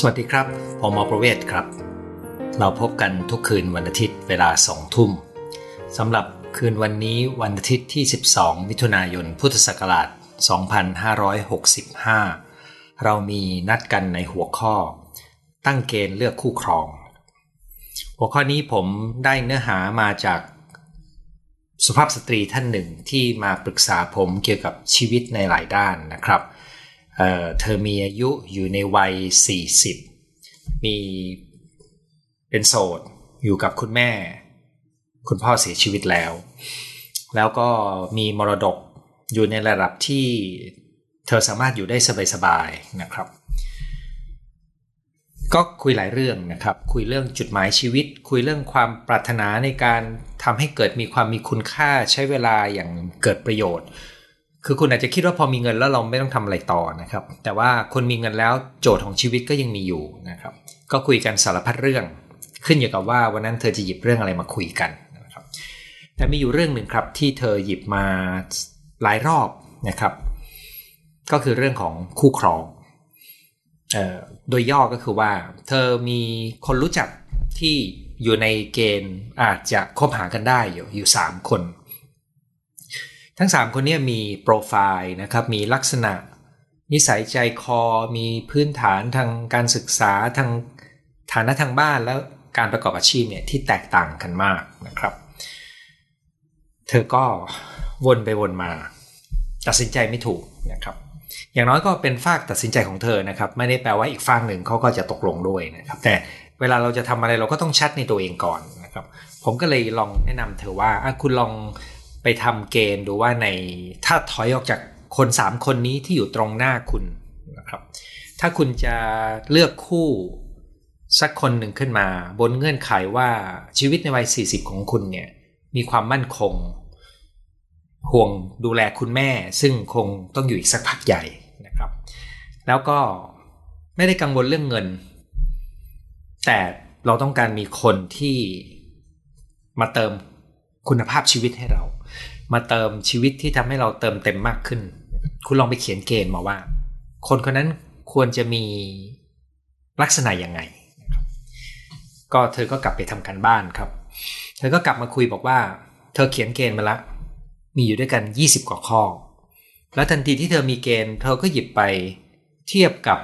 สวัสดีครับ ผมหมอประเวศครับ เราพบกันทุกคืนวันอาทิตย์เวลาสองทุ่มสำหรับคืนวันนี้วันอาทิตย์ที่ 12 มิถุนายน พุทธศักราช 2565 เรามีนัดกันในหัวข้อ ตั้งเกณฑ์เลือกคู่ครอง หัวข้อนี้ผมได้เนื้อหามาจากสุภาพสตรีท่านหนึ่งที่มาปรึกษาผมเกี่ยวกับชีวิตในหลายด้านนะครับเเธอมีอายุอยู่ในวัย 40 มีเป็นโสดอยู่กับคุณแม่ คุณพ่อเสียชีวิตแล้ว แล้วก็มีมรดกอยู่ในระดับที่เธอสามารถอยู่ได้สบายๆนะครับ ก็คุยหลายเรื่องนะครับ คุยเรื่องจุดหมายชีวิต คุยเรื่องความปรารถนาในการทำให้เกิดมีความมีคุณค่าใช้เวลาอย่างเกิดประโยชน์ คือคุณอาจจะคิดว่าพอมีเงินแล้วเราไม่ต้องทำอะไรต่อนะครับ แต่ว่าคนมีเงินแล้วโจทย์ของชีวิตก็ยังมีอยู่นะครับ ก็คุยกันสารพัดเรื่อง ขึ้นอยู่กับว่าวันนั้นเธอจะหยิบเรื่องอะไรมาคุยกันนะครับ แต่มีอยู่เรื่องหนึ่งครับที่เธอหยิบมาหลายรอบนะครับ ก็คือเรื่องของคู่ครองโดยย่อก็คือว่า เธอมีคนรู้จักที่อยู่ในเกณฑ์อาจจะคบหากันได้อยู่อยู่สามคน ทั้ง 3 คนนี้มีโปรไฟล์นะครับ มีลักษณะ นิสัยใจคอ มีพื้นฐานทางการศึกษาทางฐานะทางบ้านแล้วการประกอบอาชีพเนี่ยที่แตกต่างกันมากนะครับ เธอก็วนไปวนมา ตัดสินใจไม่ถูกนะครับ อย่างน้อยก็เป็นฝากตัดสินใจของเธอนะครับ ไม่ได้แปลว่าอีกฝากหนึ่งเขาก็จะตกลงด้วยนะครับ แต่เวลาเราจะทำอะไรเราก็ต้องชัดในตัวเองก่อนนะครับ ผมก็เลยลองแนะนำเธอว่าคุณลอง ไปทำเกณฑ์ดูว่าในถ้าถอยออกจากคนสามคนนี้ที่อยู่ตรงหน้าคุณนะครับ ถ้าคุณจะเลือกคู่สักคนหนึ่งขึ้นมา บนเงื่อนไขว่าชีวิตในวัย 40 ของคุณเนี่ยมีความมั่นคง ห่วงดูแลคุณแม่ ซึ่งคงต้องอยู่อีกสักพักใหญ่นะครับ แล้วก็ไม่ได้กังวลเรื่องเงิน แต่เราต้องการมีคนที่มาเติม คุณภาพชีวิตให้เรา มาเติมชีวิตที่ทำให้เราเติมเต็มมากขึ้น คุณลองไปเขียนเกณฑ์มาว่า คนคนนั้นควรจะมีลักษณะยังไงก็เธอก็กลับไปทำการบ้านครับ เธอก็กลับมาคุยบอกว่า เธอเขียนเกณฑ์มาละ มีอยู่ด้วยกัน 20 กว่าข้อ แล้วทันทีที่เธอมีเกณฑ์ เธอก็หยิบไปเทียบกับ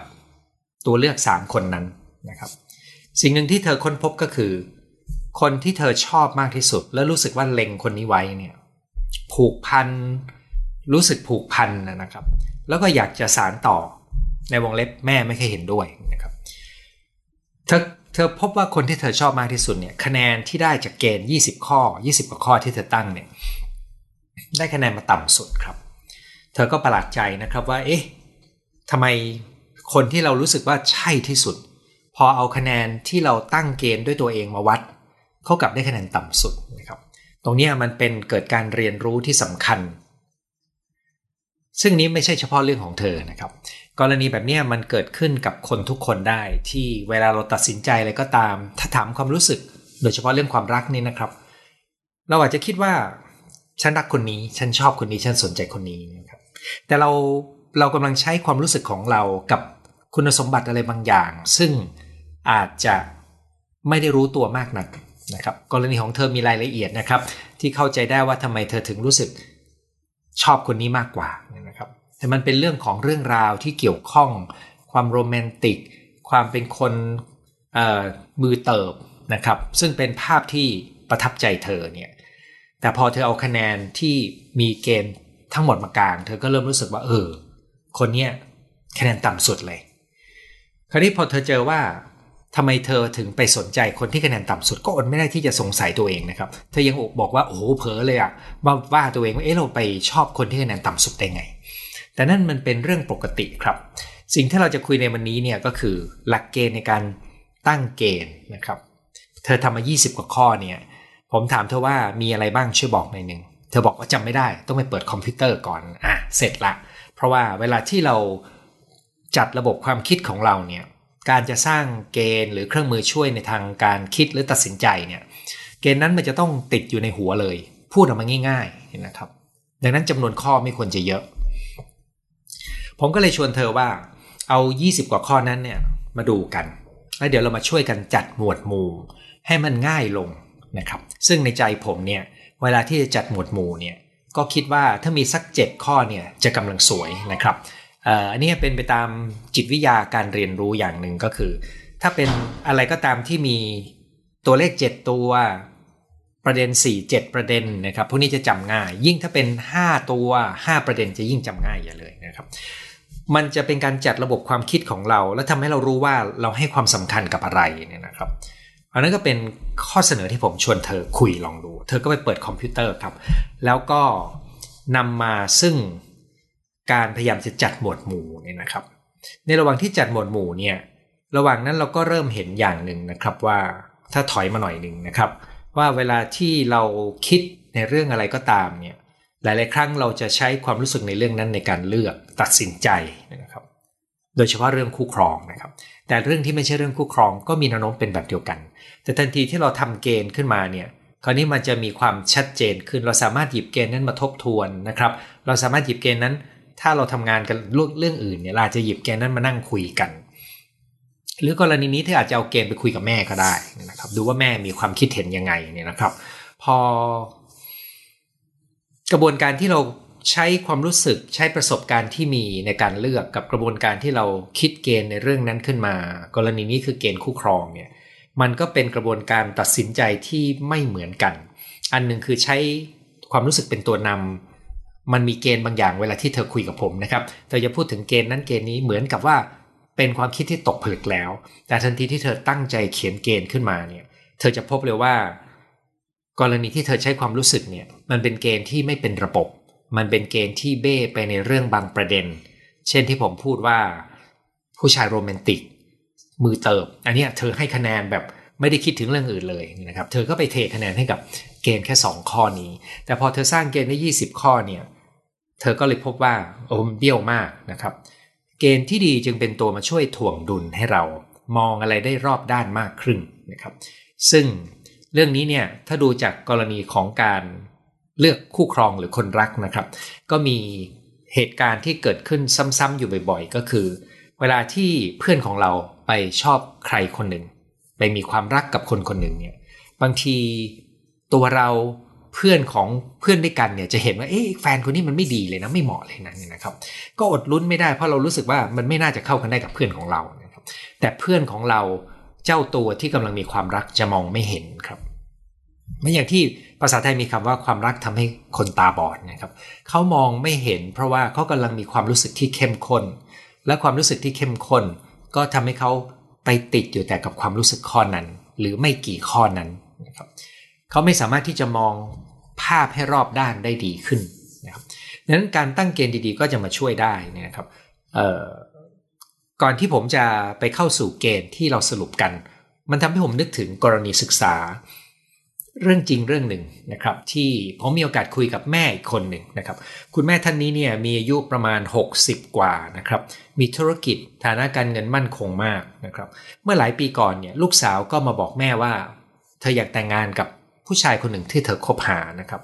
ตัวเลือก 3 คนนั้นนะครับ สิ่งหนึ่งที่เธอค้นพบก็คือ คนที่เธอชอบมากที่สุด และรู้สึกว่าเล็งคนนี้ไว้เนี่ยผูกพันรู้สึกผูกพันนะครับ แล้วก็อยากจะสารต่อในวงเล็บแม่ไม่เคยเห็นด้วยนะครับเธอเธอพบว่าคนที่เธอชอบมากที่สุดเนี่ยคะแนนที่ได้จากเกณฑ์ 20 ข้อ 20 กว่าข้อที่เธอตั้งเนี่ยได้คะแนนมาต่ำสุดครับ เธอก็ประหลาดใจนะครับว่า เอ๊ะทำไมคนที่เรารู้สึกว่าใช่ที่สุด พอเอาคะแนนที่เราตั้งเกณฑ์ด้วยตัวเองมาวัด เขากลับได้คะแนนต่ำสุดนะครับ ตรงนี้มันเป็นเกิดการเรียนรู้ที่สำคัญ ซึ่งนี้ไม่ใช่เฉพาะเรื่องของเธอนะครับ กรณีแบบนี้มันเกิดขึ้นกับคนทุกคนได้ ที่เวลาเราตัดสินใจอะไรก็ตาม ถ้าถามความรู้สึก โดยเฉพาะเรื่องความรักนี่นะครับ เราอาจจะคิดว่าฉันรักคนนี้ ฉันชอบคนนี้ ฉันสนใจคนนี้นะครับ แต่เราเรากำลังใช้ความรู้สึกของเรากับคุณสมบัติอะไรบางอย่าง ซึ่งอาจจะไม่ได้รู้ตัวมากนัก นะครับกรณีของเธอมีรายละเอียดนะครับ ที่เข้าใจได้ว่าทำไมเธอถึงรู้สึกชอบคนนี้มากกว่านะครับ แต่มันเป็นเรื่องของเรื่องราวที่เกี่ยวข้อง ความโรแมนติก ความเป็นคนมือเติบนะครับ ซึ่งเป็นภาพที่ประทับใจเธอเนี่ยแต่พอเธอเอาคะแนนที่มีเกณฑ์ทั้งหมดมากลาง เธอก็เริ่มรู้สึกว่าเออ คนเนี้ยคะแนนต่ำสุดเลย คราวนี้พอเธอเจอว่า ทำไมเธอถึงไปสนใจคนที่คะแนนต่ำสุดก็อดไม่ได้ที่จะสงสัยตัวเองนะครับ เธอยังบอกว่าโอ้โหเผลอเลยอะว่าว่าตัวเองว่าเอ๊ะเราไปชอบคนที่คะแนนต่ำสุดได้ไง แต่นั่นมันเป็นเรื่องปกติครับ สิ่งที่เราจะคุยในวันนี้เนี่ยก็คือหลักเกณฑ์ในการตั้งเกณฑ์นะครับ เธอทำมา 20 กว่าข้อเนี่ย ผมถามเธอว่ามีอะไรบ้างช่วยบอกหน่อยหนึ่งเธอบอกว่าจำไม่ได้ต้องไปเปิดคอมพิวเตอร์ก่อนอะเสร็จละ เพราะว่าเวลาที่เราจัดระบบความคิดของเราเนี่ย การจะสร้างเกณฑ์หรือเครื่องมือช่วยในทางการคิดหรือตัดสินใจเนี่ยเกณฑ์นั้นมันจะต้องติดอยู่ในหัวเลย พูดออกมาง่ายๆนะครับ ดังนั้นจำนวนข้อไม่ควรจะเยอะ ผมก็เลยชวนเธอว่าเอา 20 กว่าข้อนั้นเนี่ยมาดูกัน แล้วเดี๋ยวเรามาช่วยกันจัดหมวดหมู่ ให้มันง่ายลงนะครับ ซึ่งในใจผมเนี่ยเวลาที่จะจัดหมวดหมู่เนี่ยก็คิดว่าถ้ามีสัก 7 ข้อเนี่ยจะกำลังสวยนะครับ อันนี้เป็นไปตามจิตวิทยาการเรียนรู้อย่างหนึ่งก็คือ ถ้าเป็นอะไรก็ตามที่มีตัวเลข 7 ตัว ประเด็น 4 7 ประเด็นนะครับพวกนี้จะจำง่าย ยิ่งถ้าเป็น 5 ตัว 5 ประเด็นจะยิ่งจำง่ายอย่าเลยนะครับ มันจะเป็นการจัดระบบความคิดของเรา และทำให้เรารู้ว่าเราให้ความสำคัญกับอะไรเนี่ยนะครับอันนั้นก็เป็นข้อเสนอที่ผมชวนเธอคุยลองดู เธอก็ไปเปิดคอมพิวเตอร์ครับ แล้วก็นำมาซึ่ง การพยายามจะจัดหมวดหมู่เนี่ยนะครับ ในระหว่างที่จัดหมวดหมู่เนี่ยระหว่างนั้นเราก็เริ่มเห็นอย่างหนึ่งนะครับว่าถ้าถอยมาหน่อยหนึ่งนะครับ ว่าเวลาที่เราคิดในเรื่องอะไรก็ตามเนี่ยหลาย ๆ ครั้งเราจะใช้ความรู้สึกในเรื่องนั้นในการเลือกตัดสินใจนะครับ โดยเฉพาะเรื่องคู่ครองนะครับ แต่เรื่องที่ไม่ใช่เรื่องคู่ครองก็มีแนวโน้มเป็นแบบเดียวกัน แต่ทันทีที่เราทำเกณฑ์ขึ้นมาเนี่ยคราวนี้มันจะมีความชัดเจนขึ้นเราสามารถหยิบเกณฑ์นั้นมาทบทวนนะครับ เราสามารถหยิบเกณฑ์นั้น ถ้าเราทำงานกันเรื่องอื่นเนี่ยเราจะหยิบเกณฑ์นั้นมานั่งคุยกัน หรือกรณีนี้ที่อาจจะเอาเกณฑ์ไปคุยกับแม่ก็ได้นะครับ ดูว่าแม่มีความคิดเห็นยังไงเนี่ยนะครับ พอ กระบวนการที่เราใช้ความรู้สึกใช้ประสบการณ์ที่มีในการเลือกกับกระบวนการที่เราคิดเกณฑ์ในเรื่องนั้นขึ้นมา กรณีนี้คือเกณฑ์คู่ครองเนี่ยมันก็เป็นกระบวนการตัดสินใจที่ไม่เหมือนกัน อันหนึ่งคือใช้ความรู้สึกเป็นตัวนำ มันมีเกณฑ์บางอย่างเวลาที่เธอคุยกับผมนะครับ เธอจะพูดถึงเกณฑ์นั้นเกณฑ์นี้เหมือนกับว่าเป็นความคิดที่ตกผลึกแล้ว แต่ทันทีที่เธอตั้งใจเขียนเกณฑ์ขึ้นมาเนี่ย เธอจะพบเลยว่า กรณีที่เธอใช้ความรู้สึกเนี่ย มันเป็นเกณฑ์ที่ไม่เป็นระบบ มันเป็นเกณฑ์ที่เบ้ไปในเรื่องบางประเด็น เช่นที่ผมพูดว่า ผู้ชายโรแมนติก มือเติบ อันนี้เธอให้คะแนนแบบไม่ได้คิดถึงเรื่องอื่นเลยนะครับ เธอก็ไปเทคะแนนให้กับ เกณฑ์แค่ 2 ข้อนี้ แต่พอเธอสร้างเกณฑ์ได้ 20 ข้อเนี่ยเธอก็เลยพบว่าโอ้เบี้ยวมากนะครับ เกณฑ์ที่ดีจึงเป็นตัวมาช่วยถ่วงดุลให้เรามองอะไรได้รอบด้านมากขึ้นนะครับ ซึ่งเรื่องนี้เนี่ยถ้าดูจากกรณีของการเลือกคู่ครองหรือคนรักนะครับ ก็มีเหตุการณ์ที่เกิดขึ้นซ้ำๆอยู่บ่อยๆ ก็คือ เวลาที่เพื่อนของเราไปชอบใครคนหนึ่งไปมีความรักกับคนคนหนึ่งเนี่ยบางที ตัวเราเพื่อนของเพื่อนด้วยกันเนี่ยจะเห็นว่าเอ๊ะแฟนคนนี้มันไม่ดีเลยนะไม่เหมาะเลยนะนะครับ ก็อดลุ้นไม่ได้เพราะเรารู้สึกว่ามันไม่น่าจะเข้ากันได้กับเพื่อนของเรานะครับแต่เพื่อนของเราเจ้าตัวที่กำลังมีความรักจะมองไม่เห็นครับไม่อย่างที่ภาษาไทยมีคำว่าความรักทำให้คนตาบอดนะครับเขามองไม่เห็น เพราะว่าเขากำลังมีความรู้สึกที่เข้มข้น และความรู้สึกที่เข้มข้น ก็ทำให้เขาไปติดอยู่แต่กับความรู้สึกข้อนั้น หรือไม่กี่ข้อนั้นนะครับ เขาไม่สามารถที่จะมองภาพให้รอบด้านได้ดีขึ้นนะครับดังนั้นการตั้งเกณฑ์ดีๆ ก็จะมาช่วยได้นะครับก่อนที่ผมจะไปเข้าสู่เกณฑ์ที่เราสรุปกัน มันทำให้ผมนึกถึงกรณีศึกษา เรื่องจริงเรื่องหนึ่งนะครับ ที่ผมมีโอกาสคุยกับแม่อีกคนหนึ่งนะครับ คุณแม่ท่านนี้เนี่ยมีอายุประมาณ 60 กว่านะครับ มีธุรกิจฐานะการเงินมั่นคงมากนะครับ เมื่อหลายปีก่อนเนี่ยลูกสาวก็มาบอกแม่ว่า เธออยากแต่งงานกับ ผู้ชายคนหนึ่งที่เธอคบหานะครับ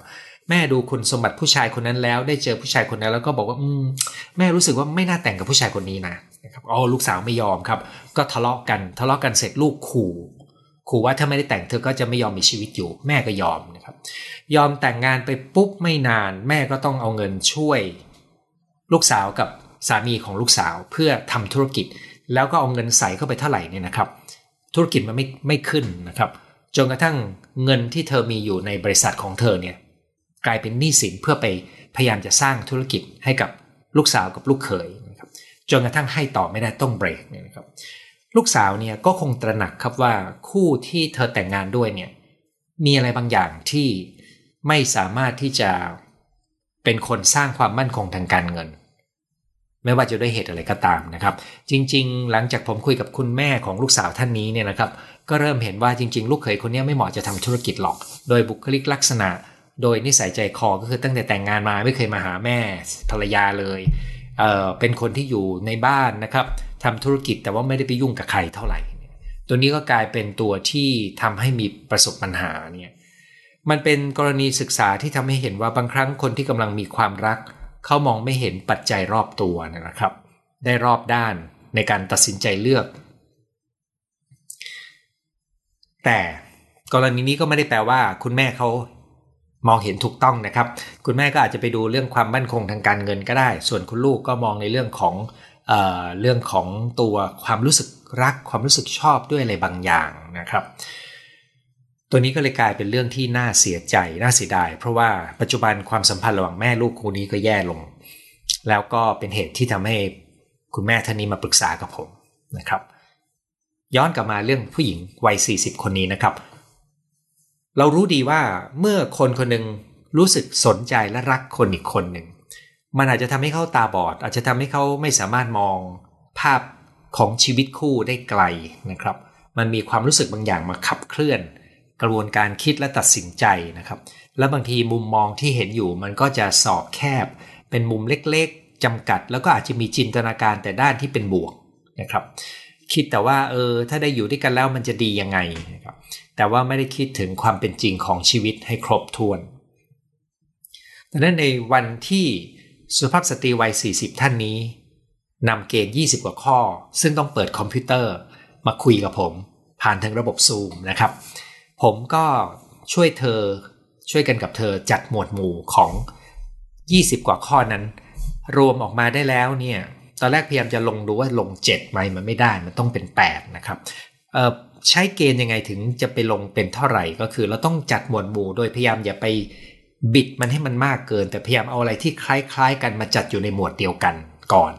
แม่ดูคุณสมบัติผู้ชายคนนั้นแล้ว ได้เจอผู้ชายคนนั้นแล้วก็บอกว่าอืมแม่รู้สึกว่าไม่น่าแต่งกับผู้ชายคนนี้นะนะครับอ๋อลูกสาวไม่ยอมครับ ก็ทะเลาะกันทะเลาะกันเสร็จลูกขู่ขู่ว่าถ้าไม่ได้แต่งเธอก็จะไม่ยอมมีชีวิตอยู่แม่ก็ยอมนะครับ ยอมแต่งงานไปปุ๊บไม่นาน แม่ก็ต้องเอาเงินช่วย ลูกสาวกับสามีของลูกสาวเพื่อทำธุรกิจ แล้วก็เอาเงินใส่เข้าไปเท่าไหร่เนี่ยนะครับ ธุรกิจมันไม่ไม่ขึ้นนะครับ จนกระทั่งเงินที่เธอมีอยู่ในบริษัทของเธอเนี่ยกลายเป็นหนี้สินเพื่อไปพยายามจะสร้างธุรกิจให้กับลูกสาวกับลูกเขยนะครับจนกระทั่งให้ต่อไม่ได้ต้องเบรกเนี่ยนะครับลูกสาวเนี่ยก็คงตระหนักครับว่าคู่ที่เธอแต่งงานด้วยเนี่ยมีอะไรบางอย่างที่ไม่สามารถที่จะเป็นคนสร้างความมั่นคงทางการเงิน ไม่ว่าจะด้วยเหตุอะไรก็ตามนะครับ จริง ๆ หลังจากผมคุยกับคุณแม่ของลูกสาวท่านนี้เนี่ยนะครับ ก็เริ่มเห็นว่าจริง ๆ ลูกเขยคนนี้ไม่เหมาะจะทำธุรกิจหรอก โดยบุคลิกลักษณะ โดยนิสัยใจคอก็คือตั้งแต่แต่งงานมาไม่เคยมาหาแม่ภรรยาเลยเเป็นคนที่อยู่ในบ้านนะครับทำธุรกิจแต่ว่าไม่ได้ไปยุ่งกับใครเท่าไหร่ ตัวนี้ก็กลายเป็นตัวที่ทำให้มีประสบปัญหาเนี่ยมันเป็นกรณีศึกษาที่ทำให้เห็นว่าบางครั้งคนที่กำลังมีความรัก เขามองไม่เห็นปัจจัยรอบตัวนะครับ ได้รอบด้านในการตัดสินใจเลือก แต่กรณีนี้ก็ไม่ได้แปลว่า คุณแม่เขามองเห็นถูกต้องนะครับ คุณแม่ก็อาจจะไปดูเรื่องความมั่นคงทางการเงินก็ได้ ส่วนคุณลูกก็มองในเรื่องของเออเรื่องของตัวความรู้สึกรักความรู้สึกชอบด้วยอะไรบางอย่างนะครับ ตัวนี้ก็เลยกลายเป็นเรื่องที่น่าเสียใจน่าเสียดาย เพราะว่าปัจจุบันความสัมพันธ์ระหว่างแม่ลูกคู่นี้ก็แย่ลง แล้วก็เป็นเหตุที่ทำให้คุณแม่ท่านนี้มาปรึกษากับผมนะครับ ย้อนกลับมาเรื่องผู้หญิงวัย 40 คนนี้นะครับ เรารู้ดีว่าเมื่อคนคนหนึ่งรู้สึกสนใจและรักคนอีกคนหนึ่งมันอาจจะทำให้เขาตาบอด อาจจะทำให้เขาไม่สามารถมองภาพของชีวิตคู่ได้ไกลนะครับ มันมีความรู้สึกบางอย่างมาขับเคลื่อน กระบวนการคิดและตัดสินใจนะครับ และบางทีมุมมองที่เห็นอยู่มันก็จะสอบแคบ เป็นมุมเล็กๆจำกัด แล้วก็อาจจะมีจินตนาการแต่ด้านที่เป็นบวกนะครับ คิดแต่ว่าเออถ้าได้อยู่ด้วยกันแล้วมันจะดียังไงนะครับแต่ว่าไม่ได้คิดถึงความเป็นจริงของชีวิตให้ครบถ้วนดังนั้นในวันที่สุภาพสตรีวัย 40 ท่านนี้นำเกณฑ์ 20 กว่าข้อ ซึ่งต้องเปิดคอมพิวเตอร์มาคุยกับผม ผ่านทางระบบซูมนะครับ ผมก็ช่วยเธอช่วยกันกับเธอจัดหมวดหมู่ของ 20 กว่าข้อนั้น รวมออกมาได้แล้วเนี่ยตอนแรกพยายามจะลงดูว่าลง 7ไหมมันไม่ได้มันต้องเป็น 8 นะครับใช้เกณฑ์ยังไงถึงจะไปลงเป็นเท่าไหร่ก็คือ เราต้องจัดหมวดหมู่โดยพยายามอย่าไปบิดมันให้มันมากเกิน แต่พยายามเอาอะไรที่คล้ายๆ กันมาจัดอยู่ในหมวดเดียวกันก่อน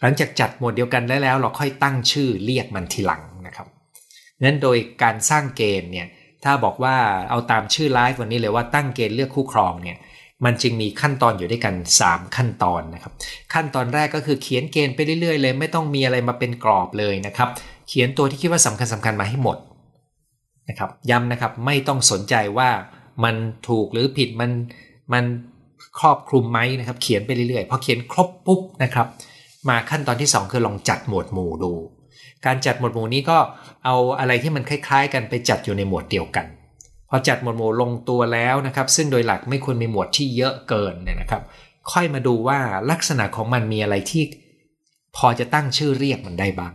หลังจากจัดหมวดเดียวกันได้แล้ว เราค่อยตั้งชื่อเรียกมันทีหลังนะครับนั้นโดยการสร้างเกณฑ์เนี่ย ถ้าบอกว่าเอาตามชื่อไลฟ์วันนี้เลยว่าตั้งเกณฑ์เลือกคู่ครองเนี่ยมันจึงมีขั้นตอนอยู่ด้วยกัน 3 ขั้นตอนนะครับ ขั้นตอนแรกก็คือเขียนเกณฑ์ไปเรื่อยๆ เลย ไม่ต้องมีอะไรมาเป็นกรอบเลยนะครับ เขียนตัวที่คิดว่าสำคัญสำคัญมาให้หมดนะครับย้ำนะครับไม่ต้องสนใจว่ามันถูกหรือผิดมันมันครอบคลุมไหมนะครับ เขียนไปเรื่อยๆพอเขียนครบปุ๊บนะครับ มาขั้นตอนที่ 2 คือลองจัดหมวดหมู่ดู การจัดหมวดหมู่นี้ก็เอาอะไรที่มันคล้าย ๆ กันไปจัดอยู่ในหมวดเดียวกัน พอจัดหมวดหมู่ลงตัวแล้วนะครับ ซึ่งโดยหลักไม่ควรมีหมวดที่เยอะเกินเนี่ยนะครับ ค่อยมาดูว่าลักษณะของมันมีอะไรที่ พอจะตั้งชื่อเรียกมันได้บ้าง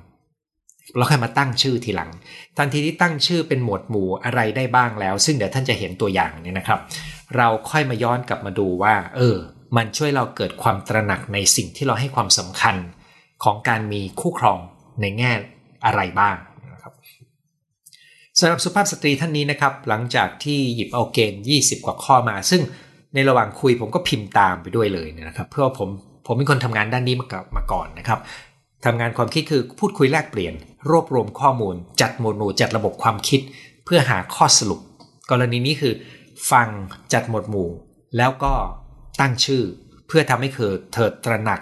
เราค่อยมาตั้งชื่อทีหลัง ทันทีที่ตั้งชื่อเป็นหมวดหมู่อะไรได้บ้างแล้ว ซึ่งเดี๋ยวท่านจะเห็นตัวอย่างเนี่ยนะครับ เราค่อยมาย้อนกลับมาดูว่า เออ มันช่วยเราเกิดความตระหนักในสิ่งที่เราให้ความสำคัญ ของการมีคู่ครองในแง่ อะไรบ้างนะครับสำหรับสุภาพสตรีท่านนี้นะครับ หลังจากที่หยิบเอาเกณฑ์ 20 กว่าข้อมา ซึ่งในระหว่างคุยผมก็พิมพ์ตามไปด้วยเลยนะครับ เพื่อผมผมเป็นคนทำงานด้านนี้มามาก่อนนะครับทำงานความคิดคือพูดคุยแลกเปลี่ยน รวบรวมข้อมูล จัดหมวดหมู่จัดระบบความคิด เพื่อหาข้อสรุป กรณีนี้คือ ฟังจัดหมวดหมู่ แล้วก็ตั้งชื่อ เพื่อทำให้เธอเธอตระหนัก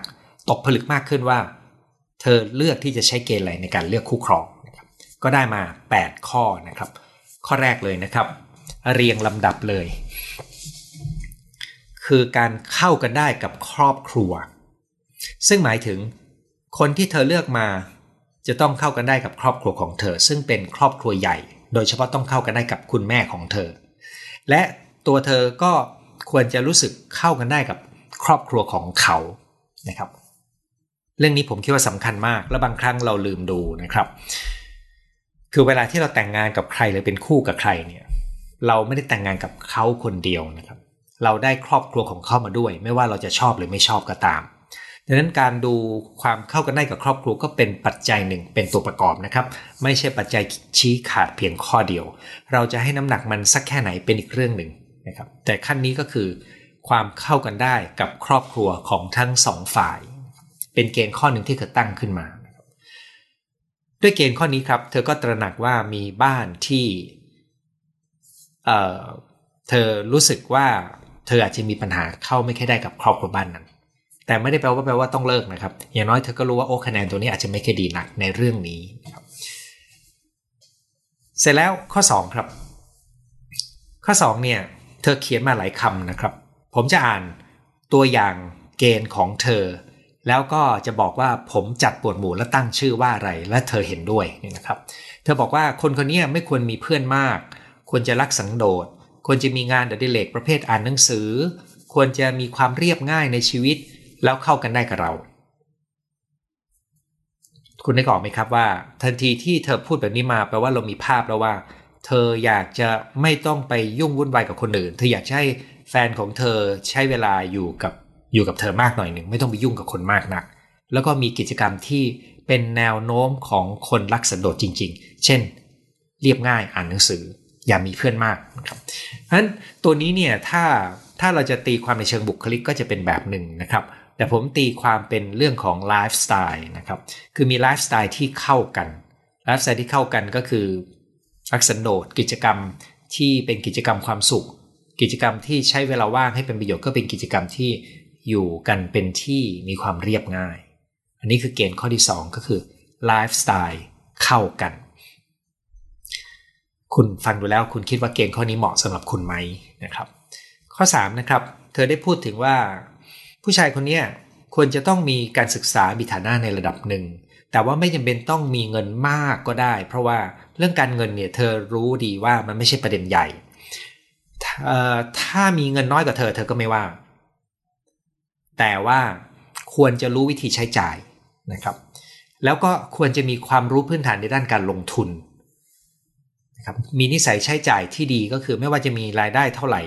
ตกผลึกมากขึ้นว่า เธอเลือกที่จะใช้เกณฑ์อะไรในการเลือกคู่ครองก็ได้มา 8 ข้อนะครับ ข้อแรกเลยนะครับ เรียงลำดับเลย คือการเข้ากันได้กับครอบครัว ซึ่งหมายถึงคนที่เธอเลือกมาจะต้องเข้ากันได้กับครอบครัวของเธอ ซึ่งเป็นครอบครัวใหญ่ โดยเฉพาะต้องเข้ากันได้กับคุณแม่ของเธอ และตัวเธอก็ควรจะรู้สึกเข้ากันได้กับครอบครัวของเขานะครับ เรื่องนี้ผมคิดว่าสำคัญมาก และบางครั้งเราลืมดูนะครับ คือเวลาที่เราแต่งงานกับใครหรือเป็นคู่กับใครเนี่ยเราไม่ได้แต่งงานกับเขาคนเดียวนะครับ เราได้ครอบครัวของเขามาด้วย ไม่ว่าเราจะชอบหรือไม่ชอบก็ตามดังนั้นการดูความเข้ากันได้กับครอบครัวก็เป็นปัจจัยหนึ่งเป็นตัวประกอบนะครับ ไม่ใช่ปัจจัยชี้ขาดเพียงข้อเดียว เราจะให้น้ำหนักมันสักแค่ไหนเป็นอีกเรื่องหนึ่งนะครับ แต่ขั้นนี้ก็คือ ความเข้ากันได้กับครอบครัวของทั้งสองฝ่าย เป็นเกณฑ์ข้อหนึ่งที่เกิดตั้งขึ้นมา ด้วยเกณฑ์ข้อนี้ครับ เธอก็ตระหนักว่ามีบ้านที่เเธอรู้สึกว่าเธออาจจะมีปัญหาเข้าไม่ค่อยได้กับครอบครัวบ้านนั้น แต่ไม่ได้แปลว่าแปลว่าต้องเลิกนะครับ อย่างน้อยเธอก็รู้ว่าโอ้คะแนนตัวนี้อาจจะไม่ค่อยดีนักในเรื่องนี้ครับเสร็จแล้วข้อ 2 ครับ ข้อ 2 เนี่ย เธอเขียนมาหลายคำนะครับ ผมจะอ่านตัวอย่างเกณฑ์ของเธอ แล้วก็จะบอกว่าผมจัดปวดหมู่และตั้งชื่อว่าอะไร และเธอเห็นด้วยนี่นะครับ เธอบอกว่าคนคนนี้ไม่ควรมีเพื่อนมาก ควรจะรักสังโดษ ควรจะมีงานเดิเลกประเภทอ่านหนังสือ ควรจะมีความเรียบง่ายในชีวิต แล้วเข้ากันได้กับเรา คุณได้กออกไหมครับว่า ทันทีที่เธอพูดแบบนี้มาแปลว่าเรามีภาพแล้วว่า เธออยากจะไม่ต้องไปยุ่งวุ่นวายกับคนอื่น เธออยากให้แฟนของเธอใช้เวลาอยู่กับ อยู่กับเธอมากหน่อยหนึ่งไม่ต้องไปยุ่งกับคนมากนัก แล้วก็มีกิจกรรมที่เป็นแนวโน้มของคนรักสันโดษจริง ๆ เช่น เรียบง่ายอ่านหนังสือ อย่ามีเพื่อนมากนะครับเพราะฉะนั้นตัวนี้เนี่ยถ้าถ้าเราจะตีความในเชิงบุคลิกก็จะเป็นแบบหนึ่งนะครับ แต่ผมตีความเป็นเรื่องของไลฟ์สไตล์นะครับคือมีไลฟ์สไตล์ที่เข้ากันไลฟ์สไตล์ที่เข้ากันก็คือรักสันโดษกิจกรรมที่เป็นกิจกรรมความสุข กิจกรรมที่ใช้เวลาว่างให้เป็นประโยชน์ก็เป็นกิจกรรมที่ อยู่กันเป็นที่มีความเรียบง่าย อันนี้คือเกณฑ์ข้อที่ 2 ก็คือไลฟ์สไตล์เข้ากัน คุณฟังดูแล้วคุณคิดว่าเกณฑ์ข้อนี้เหมาะสำหรับคุณไหมนะครับ ข้อ3นะครับเธอได้พูดถึงว่า ผู้ชายคนนี้ควรจะต้องมีการศึกษามีฐานะในระดับหนึ่ง แต่ว่าไม่จำเป็นต้องมีเงินมากก็ได้ เพราะว่าเรื่องการเงินเนี่ยเธอรู้ดีว่ามันไม่ใช่ประเด็นใหญ่ถ้ามีเงินน้อยกว่าเธอเธอก็ไม่ว่า แต่ว่าควรจะรู้วิธีใช้จ่ายนะครับ แล้วก็ควรจะมีความรู้พื้นฐานในด้านการลงทุนนะครับมีนิสัยใช้จ่ายที่ดีก็คือไม่ว่าจะมีรายได้เท่าไหร่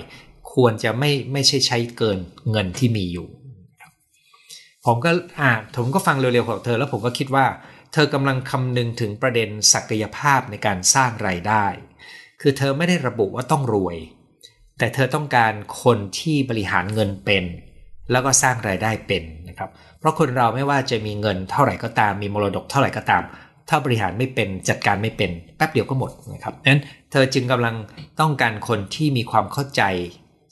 ควรจะไม่ไม่ใช่ใช้เกินเงินที่มีอยู่ผมก็อ่าผมก็ฟังเร็วๆของเธอ แล้วผมก็คิดว่า เธอกำลังคำนึงถึงประเด็นศักยภาพในการสร้างรายได้ คือเธอไม่ได้ระบุว่าต้องรวย แต่เธอต้องการคนที่บริหารเงินเป็น แล้วก็สร้างรายได้เป็นนะครับ เพราะคนเราไม่ว่าจะมีเงินเท่าไหร่ก็ตาม มีมรดกเท่าไหร่ก็ตาม ถ้าบริหารไม่เป็นจัดการไม่เป็นแป๊บเดียวก็หมดนะครับนั้นเธอจึงกำลังต้องการคนที่มีความเข้าใจ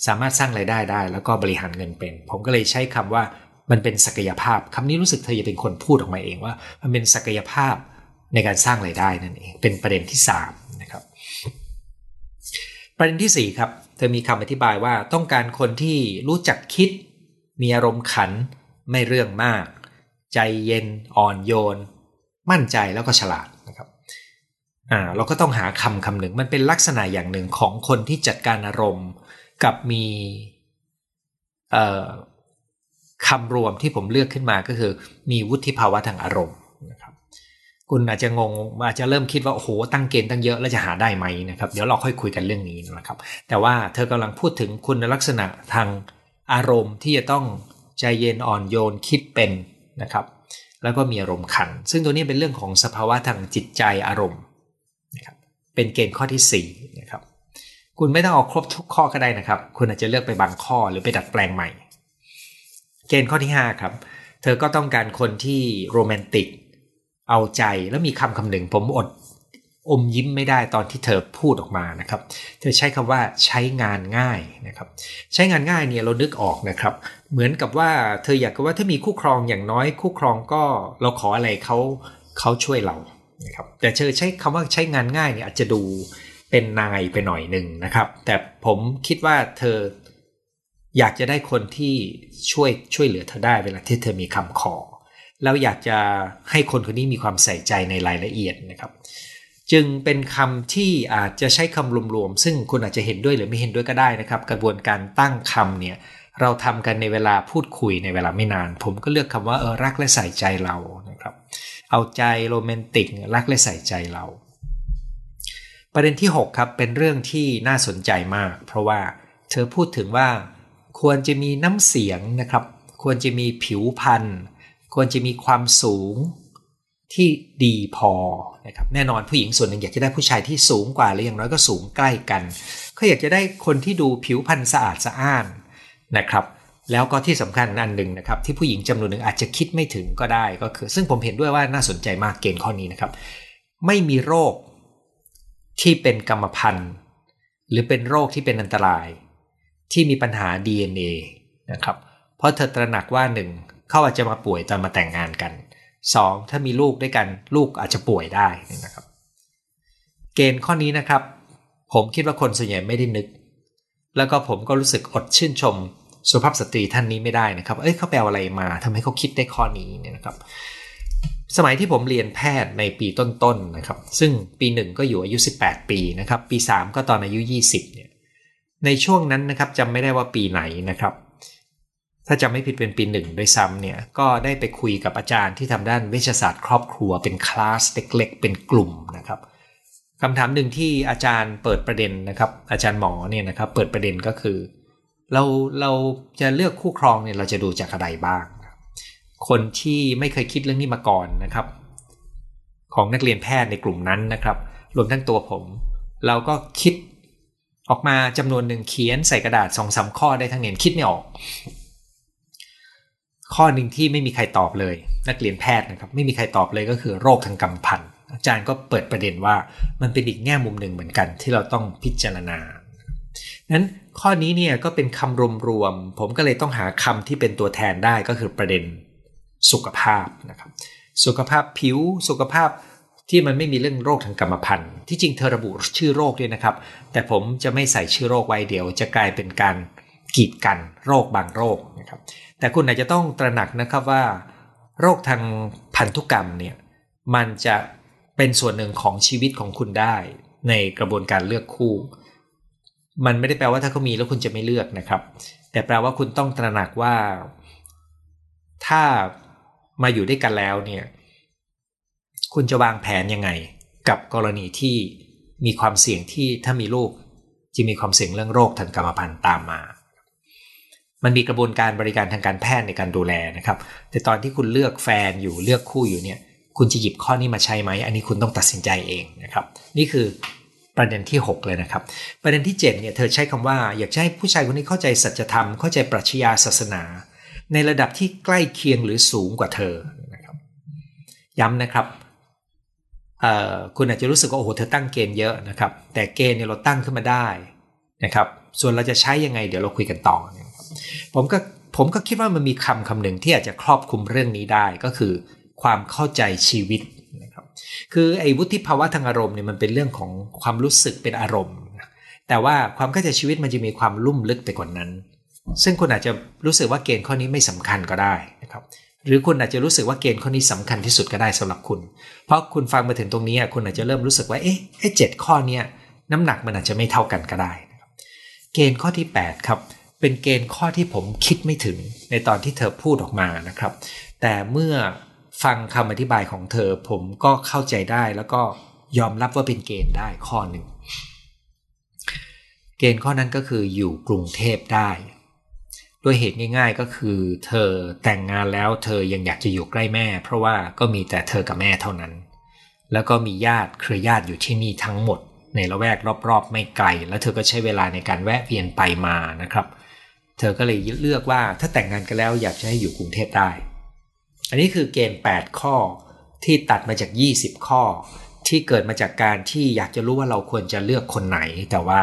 สามารถสร้างรายได้ได้ แล้วก็บริหารเงินเป็น ผมก็เลยใช้คำว่ามันเป็นศักยภาพคำนี้รู้สึกเธอจะเป็นคนพูดออกมาเองว่า มันเป็นศักยภาพในการสร้างรายได้นั่นเอง เป็นประเด็นที่3นะครับประเด็นที่4ครับเธอมีคำอธิบายว่าต้องการคนที่รู้จักคิด มีอารมณ์ขัน ไม่เรื่องมาก ใจเย็นอ่อนโยน มั่นใจแล้วก็ฉลาดนะครับอ่าเราก็ต้องหาคำคำหนึ่งมันเป็นลักษณะอย่างหนึ่งของคนที่จัดการอารมณ์กับมีเอ่อคำรวมที่ผมเลือกขึ้นมาก็คือ มีวุฒิภาวะทางอารมณ์นะครับคุณอาจจะงงอาจจะเริ่มคิดว่าโอ้โหตั้งเกณฑ์ตั้งเยอะแล้วจะหาได้ไหมนะครับ เดี๋ยวเราค่อยคุยกันเรื่องนี้นะครับ แต่ว่าเธอกำลังพูดถึงคุณลักษณะทาง อารมณ์ที่จะต้องใจเย็นอ่อนโยนคิดเป็นนะครับ แล้วก็มีอารมณ์ขัน ซึ่งตัวนี้เป็นเรื่องของสภาวะทางจิตใจอารมณ์นะครับเป็นเกณฑ์ข้อที่4นะครับคุณไม่ต้องเอาครบทุกข้อก็ได้นะครับ คุณอาจจะเลือกไปบางข้อหรือไปดัดแปลงใหม่ เกณฑ์ข้อที่5ครับเธอก็ต้องการคนที่โรแมนติก เอาใจแล้วมีคำคำหนึ่งผมอด อมยิ้มไม่ได้ตอนที่เธอพูดออกมานะครับ เธอใช้คำว่าใช้งานง่ายนะครับ ใช้งานง่ายเนี่ยเรานึกออกนะครับ เหมือนกับว่าเธออยากว่าถ้ามีคู่ครองอย่างน้อยคู่ครองก็เราขออะไรเขาเขาช่วยเรานะครับ แต่เธอใช้คำว่าใช้งานง่ายเนี่ยอาจจะดูเป็นนายไปหน่อยหนึ่งนะครับ แต่ผมคิดว่าเธออยากจะได้คนที่ช่วยช่วยเหลือเธอได้เวลาที่เธอมีคำขอ แล้วอยากจะให้คนคนนี้มีความใส่ใจในรายละเอียดนะครับ จึงเป็นคำที่อาจจะใช้คำรวมๆ ซึ่งคุณอาจจะเห็นด้วยหรือไม่เห็นด้วยก็ได้นะครับ กระบวนการตั้งคำเนี่ยเราทำกันในเวลาพูดคุยในเวลาไม่นาน ผมก็เลือกคำว่าเออรักและใส่ใจเรานะครับ เอาใจโรแมนติกรักและใส่ใจเรา ประเด็นที่ 6 ครับ เป็นเรื่องที่น่าสนใจมาก เพราะว่าเธอพูดถึงว่า ควรจะมีน้ำเสียงนะครับ ควรจะมีผิวพรรณควรจะมีความสูง ที่ดีพอนะครับแน่นอนผู้หญิงส่วนหนึ่งอยากจะได้ผู้ชายที่สูงกว่าหรืออย่างน้อยก็สูงใกล้กันเขาอยากจะได้คนที่ดูผิวพรรณสะอาดสะอ้านนะครับแล้วก็ที่สำคัญอันหนึ่งนะครับที่ผู้หญิงจำนวนหนึ่งอาจจะคิดไม่ถึงก็ได้ก็คือ ซึ่งผมเห็นด้วยว่าน่าสนใจมากเกณฑ์ข้อนี้นะครับ ไม่มีโรคที่เป็นกรรมพันธุ์ หรือเป็นโรคที่เป็นอันตราย ที่มีปัญหา DNA นะครับเพราะเธอตระหนักว่าหนึ่งเขาอาจจะมาป่วยตอนมาแต่งงานกัน 2. ถ้ามีลูกด้วยกันลูกอาจจะป่วยได้นะครับ เกณฑ์ข้อนี้นะครับ ผมคิดว่าคนส่วนใหญ่ไม่ได้นึก แล้วก็ผมก็รู้สึกอดชื่นชมสุภาพสตรีท่านนี้ไม่ได้นะครับ เอ้ยเขาแปลอะไรมาทำให้เขาคิดได้ข้อนี้เนี่ยนะครับ สมัยที่ผมเรียนแพทย์ในปีต้นๆนนะครับ ซึ่งปีหนึ่งก็อยู่อายุ 18 ปีนะครับ ปี 3 ก็ตอนอายุ 20เนี่ยในช่วงนั้นนะครับจำไม่ได้ว่าปีไหนนะครับ ถ้าจำไม่ผิดเป็นปีหนึ่งโดยซ้ำเนี่ยก็ได้ไปคุยกับอาจารย์ที่ทำด้านเวชศาสตร์ครอบครัวเป็นคลาสเล็กๆเป็นกลุ่มนะครับคำถามหนึ่งที่อาจารย์เปิดประเด็นนะครับ อาจารย์หมอเนี่ยนะครับเปิดประเด็นก็คือ เราเราจะเลือกคู่ครองเนี่ยเราจะดูจากอะไรบ้าง คนที่ไม่เคยคิดเรื่องนี้มาก่อนนะครับ ของนักเรียนแพทย์ในกลุ่มนั้นนะครับ รวมทั้งตัวผม เราก็คิดออกมาจำนวนหนึ่งเขียนใส่กระดาษสองสาข้อได้ทั้งเนียนคิดไม่ออก ข้อหนึ่งที่ไม่มีใครตอบเลย นักเรียนแพทย์นะครับ ไม่มีใครตอบเลยก็คือโรคทางกรรมพันธุ์อาจารย์ก็เปิดประเด็นว่ามันเป็นอีกแง่มุมหนึ่งเหมือนกันที่เราต้องพิจารณานั้นข้อนี้เนี่ยก็เป็นคำรวมๆผมก็เลยต้องหาคำที่เป็นตัวแทนได้ก็คือประเด็นสุขภาพนะครับ สุขภาพผิวสุขภาพที่มันไม่มีเรื่องโรคทางกรรมพันธุ์ ที่จริงเธอระบุชื่อโรคด้วยนะครับ แต่ผมจะไม่ใส่ชื่อโรคไว้เดี๋ยวจะกลายเป็นการ กีดกันโรคบางโรคนะครับ แต่คุณอาจจะต้องตระหนักนะครับว่า โรคทางพันธุกรรมเนี่ยมันจะเป็นส่วนหนึ่งของชีวิตของคุณได้ ในกระบวนการเลือกคู่ มันไม่ได้แปลว่าถ้าเขามีแล้วคุณจะไม่เลือกนะครับ แต่แปลว่าคุณต้องตระหนักว่า ถ้ามาอยู่ด้วยกันแล้วเนี่ย คุณจะวางแผนยังไง กับกรณีที่มีความเสี่ยงที่ถ้ามีลูกจะมีความเสี่ยงเรื่องโรคทางกรรมพันธุ์ตามมา มันมีกระบวนการบริการทางการแพทย์ในการดูแลนะครับ แต่ตอนที่คุณเลือกแฟนอยู่เลือกคู่อยู่เนี่ย คุณจะหยิบข้อนี้มาใช้ไหม อันนี้คุณต้องตัดสินใจเองนะครับ นี่คือประเด็นที่ 6 เลยนะครับ ประเด็นที่ 7เนี่ยเธอใช้คำว่าอยากให้ผู้ชายคนนี้เข้าใจสัจธรรม เข้าใจปรัชญาศาสนา ในระดับที่ใกล้เคียงหรือสูงกว่าเธอนะครับย้ำนะครับคุณอาจจะรู้สึกว่าโอ้โหเธอตั้งเกณฑ์เยอะนะครับ แต่เกณฑ์เนี่ยเราตั้งขึ้นมาได้นะครับ ส่วนเราจะใช้ยังไงเดี๋ยวเราคุยกันต่อ ผมก็ผมก็คิดว่ามันมีคำคำหนึ่งที่อาจจะครอบคลุมเรื่องนี้ได้ก็คือ ความเข้าใจชีวิตนะครับคือไอ้วุฒิภาวะทางอารมณ์เนี่ยมันเป็นเรื่องของความรู้สึกเป็นอารมณ์ แต่ว่าความเข้าใจชีวิตมันจะมีความลุ่มลึกไปกว่านั้น ซึ่งคุณอาจจะรู้สึกว่าเกณฑ์ข้อนี้ไม่สำคัญก็ได้นะครับหรือคุณอาจจะรู้สึกว่าเกณฑ์ข้อนี้สำคัญที่สุดก็ได้สำหรับคุณ เพราะคุณฟังมาถึงตรงนี้คุณอาจจะเริ่มรู้สึกว่าเอ๊ะไอ้เจ็ดข้อนี้น้ำหนักมันอาจจะไม่เท่ากันก็ได้ เกณฑ์ข้อที่ 8 ครับ เป็นเกณฑ์ข้อที่ผมคิดไม่ถึงในตอนที่เธอพูดออกมานะครับ แต่เมื่อฟังคำอธิบายของเธอผมก็เข้าใจได้แล้วก็ยอมรับว่าเป็นเกณฑ์ได้ข้อหนึ่ง เกณฑ์ข้อนั้นก็คืออยู่กรุงเทพได้ ด้วยเหตุง่าย ๆก็คือเธอแต่งงานแล้วเธอยังอยากจะอยู่ใกล้แม่ เพราะว่าก็มีแต่เธอกับแม่เท่านั้น แล้วก็มีญาติเครือญาติอยู่ที่นี่ทั้งหมด ในละแวกรอบๆ ไม่ไกล แล้วเธอก็ใช้เวลาในการแวะเวียนไปมานะครับเเธอก็เลยเลือกว่าถ้าแต่งงานกันแล้วอยากจะให้อยู่กรุงเทพได้ อันนี้คือเกณฑ์ 8 ข้อที่ตัดมาจาก 20 ข้อ ที่เกิดมาจากการที่อยากจะรู้ว่าเราควรจะเลือกคนไหน แต่ว่า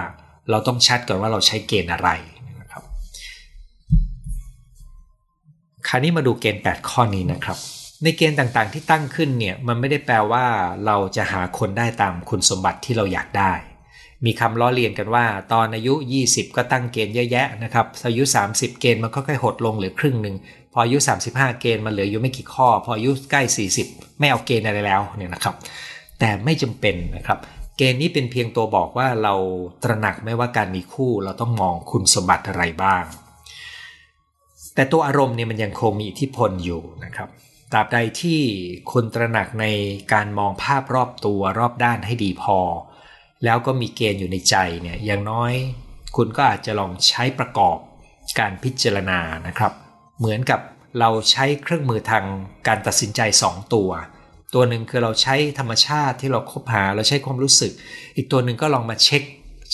เราต้องชัดก่อนว่าเราใช้เกณฑ์อะไรคราวนี้มาดูเกณฑ์ 8 ข้อนี้นะครับ ในเกณฑ์ต่างๆที่ตั้งขึ้นเนี่ยมันไม่ได้แปลว่าเราจะหาคนได้ตามคุณสมบัติที่เราอยากได้ มีคำล้อเลียนกันว่า ตอนอายุ 20 ก็ตั้งเกณฑ์เยอะแยะนะครับอายุ 30 เกณฑ์มันก็ค่อยหดลงเหลือครึ่งหนึ่งพออายุ 35 เกณฑ์มันเหลืออยู่ไม่กี่ข้อ พออายุใกล้ 40 ไม่เอาเกณฑ์อะไรแล้วเนี่ยนะครับ แต่ไม่จำเป็นนะครับ เกณฑ์นี้เป็นเพียงตัวบอกว่าเราตระหนักไม่ว่าการมีคู่เราต้องมองคุณสมบัติอะไรบ้าง แต่ตัวอารมณ์เนี่ยมันยังคงมีอิทธิพลอยู่นะครับตราบใดที่คุณตระหนักในการมองภาพรอบตัวรอบด้านให้ดีพอ แล้วก็มีเกณฑ์อยู่ในใจเนี่ยอย่างน้อยคุณก็อาจจะลองใช้ประกอบการพิจารณานะครับ เหมือนกับเราใช้เครื่องมือทางการตัดสินใจ 2 ตัว ตัวหนึ่งคือเราใช้ธรรมชาติที่เราคบหาเราใช้ความรู้สึก อีกตัวหนึ่งก็ลองมาเช็ค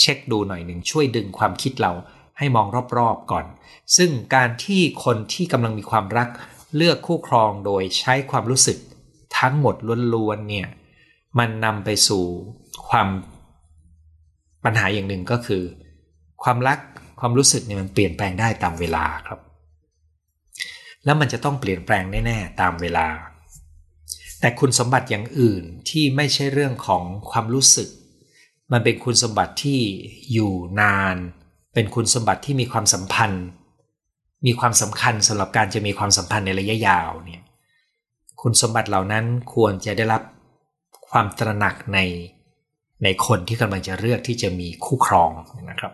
เช็คดูหน่อยหนึ่งช่วยดึงความคิดเราให้มองรอบๆก่อน ซึ่งการที่คนที่กำลังมีความรักเลือกคู่ครองโดยใช้ความรู้สึกทั้งหมดล้วนๆเนี่ยมันนำไปสู่ความ ปัญหาอย่างหนึ่งก็คือ ความรักความรู้สึกเนี่ยมันเปลี่ยนแปลงได้ตามเวลาครับ แล้วมันจะต้องเปลี่ยนแปลงแน่ๆตามเวลา แต่คุณสมบัติอย่างอื่นที่ไม่ใช่เรื่องของความรู้สึก มันเป็นคุณสมบัติที่อยู่นาน เป็นคุณสมบัติที่มีความสัมพันธ์ มีความสำคัญสำหรับการจะมีความสัมพันธ์ในระยะยาวเนี่ยคุณสมบัติเหล่านั้นควรจะได้รับความตระหนักใน ในคนที่กำลังจะเลือกที่จะมีคู่ครองนะครับ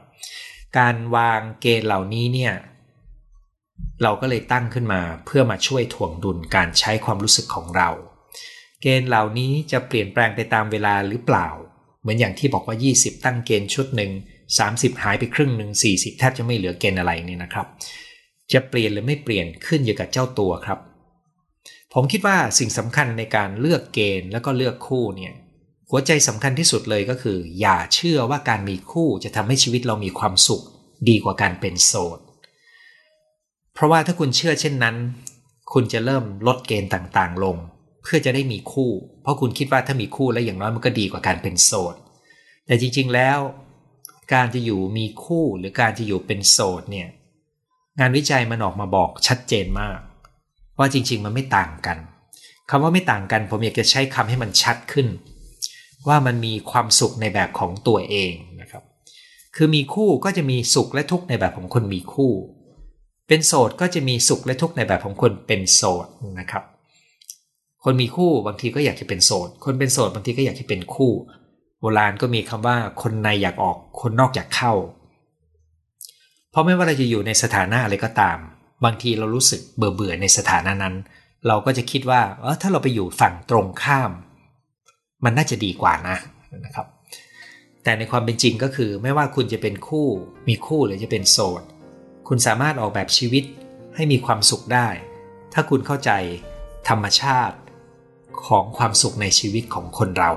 การวางเกณฑ์เหล่านี้เนี่ยเราก็เลยตั้งขึ้นมาเพื่อมาช่วยถ่วงดุลการใช้ความรู้สึกของเรา เกณฑ์เหล่านี้จะเปลี่ยนแปลงไปตามเวลาหรือเปล่า เหมือนอย่างที่บอกว่า 20 ตั้งเกณฑ์ชุดหนึ่ง30 หายไปครึ่งหนึ่ง40 แทบจะไม่เหลือเกณฑ์อะไรนี่นะครับ จะเปลี่ยนหรือไม่เปลี่ยนขึ้นอยู่กับเจ้าตัวครับ ผมคิดว่าสิ่งสำคัญในการเลือกเกณฑ์แล้วก็เลือกคู่เนี่ย หัวใจสำคัญที่สุดเลยก็คือ อย่าเชื่อว่าการมีคู่จะทำให้ชีวิตเรามีความสุข ดีกว่าการเป็นโสด เพราะว่าถ้าคุณเชื่อเช่นนั้น คุณจะเริ่มลดเกณฑ์ต่างๆ ลง เพื่อจะได้มีคู่ เพราะคุณคิดว่าถ้ามีคู่แล้วอย่างน้อยมันก็ดีกว่าการเป็นโสด แต่จริงๆแล้ว การจะอยู่มีคู่หรือการจะอยู่เป็นโสดเนี่ยงานวิจัยมันออกมาบอกชัดเจนมาก ว่าจริง ๆ มันไม่ต่างกันคำว่าไม่ต่างกันผมอยากจะใช้คำให้มันชัดขึ้น ว่ามันมีความสุขในแบบของตัวเองนะครับ คือมีคู่ก็จะมีสุขและทุกข์ในแบบของคนมีคู่ เป็นโสดก็จะมีสุขและทุกข์ในแบบของคนเป็นโสดนะครับ คนมีคู่บางทีก็อยากจะเป็นโสด คนเป็นโสดบางทีก็อยากจะเป็นคู่ โบราณก็มีคำว่าคนในอยากออก คนนอกอยากเข้า เพราะไม่ว่าเราจะอยู่ในสถานะอะไรก็ตาม บางทีเรารู้สึกเบื่อเบื่อในสถานะนั้น เราก็จะคิดว่าเออถ้าเราไปอยู่ฝั่งตรงข้าม มันน่าจะดีกว่านะนะครับ แต่ในความเป็นจริงก็คือ ไม่ว่าคุณจะเป็นคู่ มีคู่หรือจะเป็นโสด คุณสามารถออกแบบชีวิตให้มีความสุขได้ ถ้าคุณเข้าใจธรรมชาติของความสุขในชีวิตของคนเรา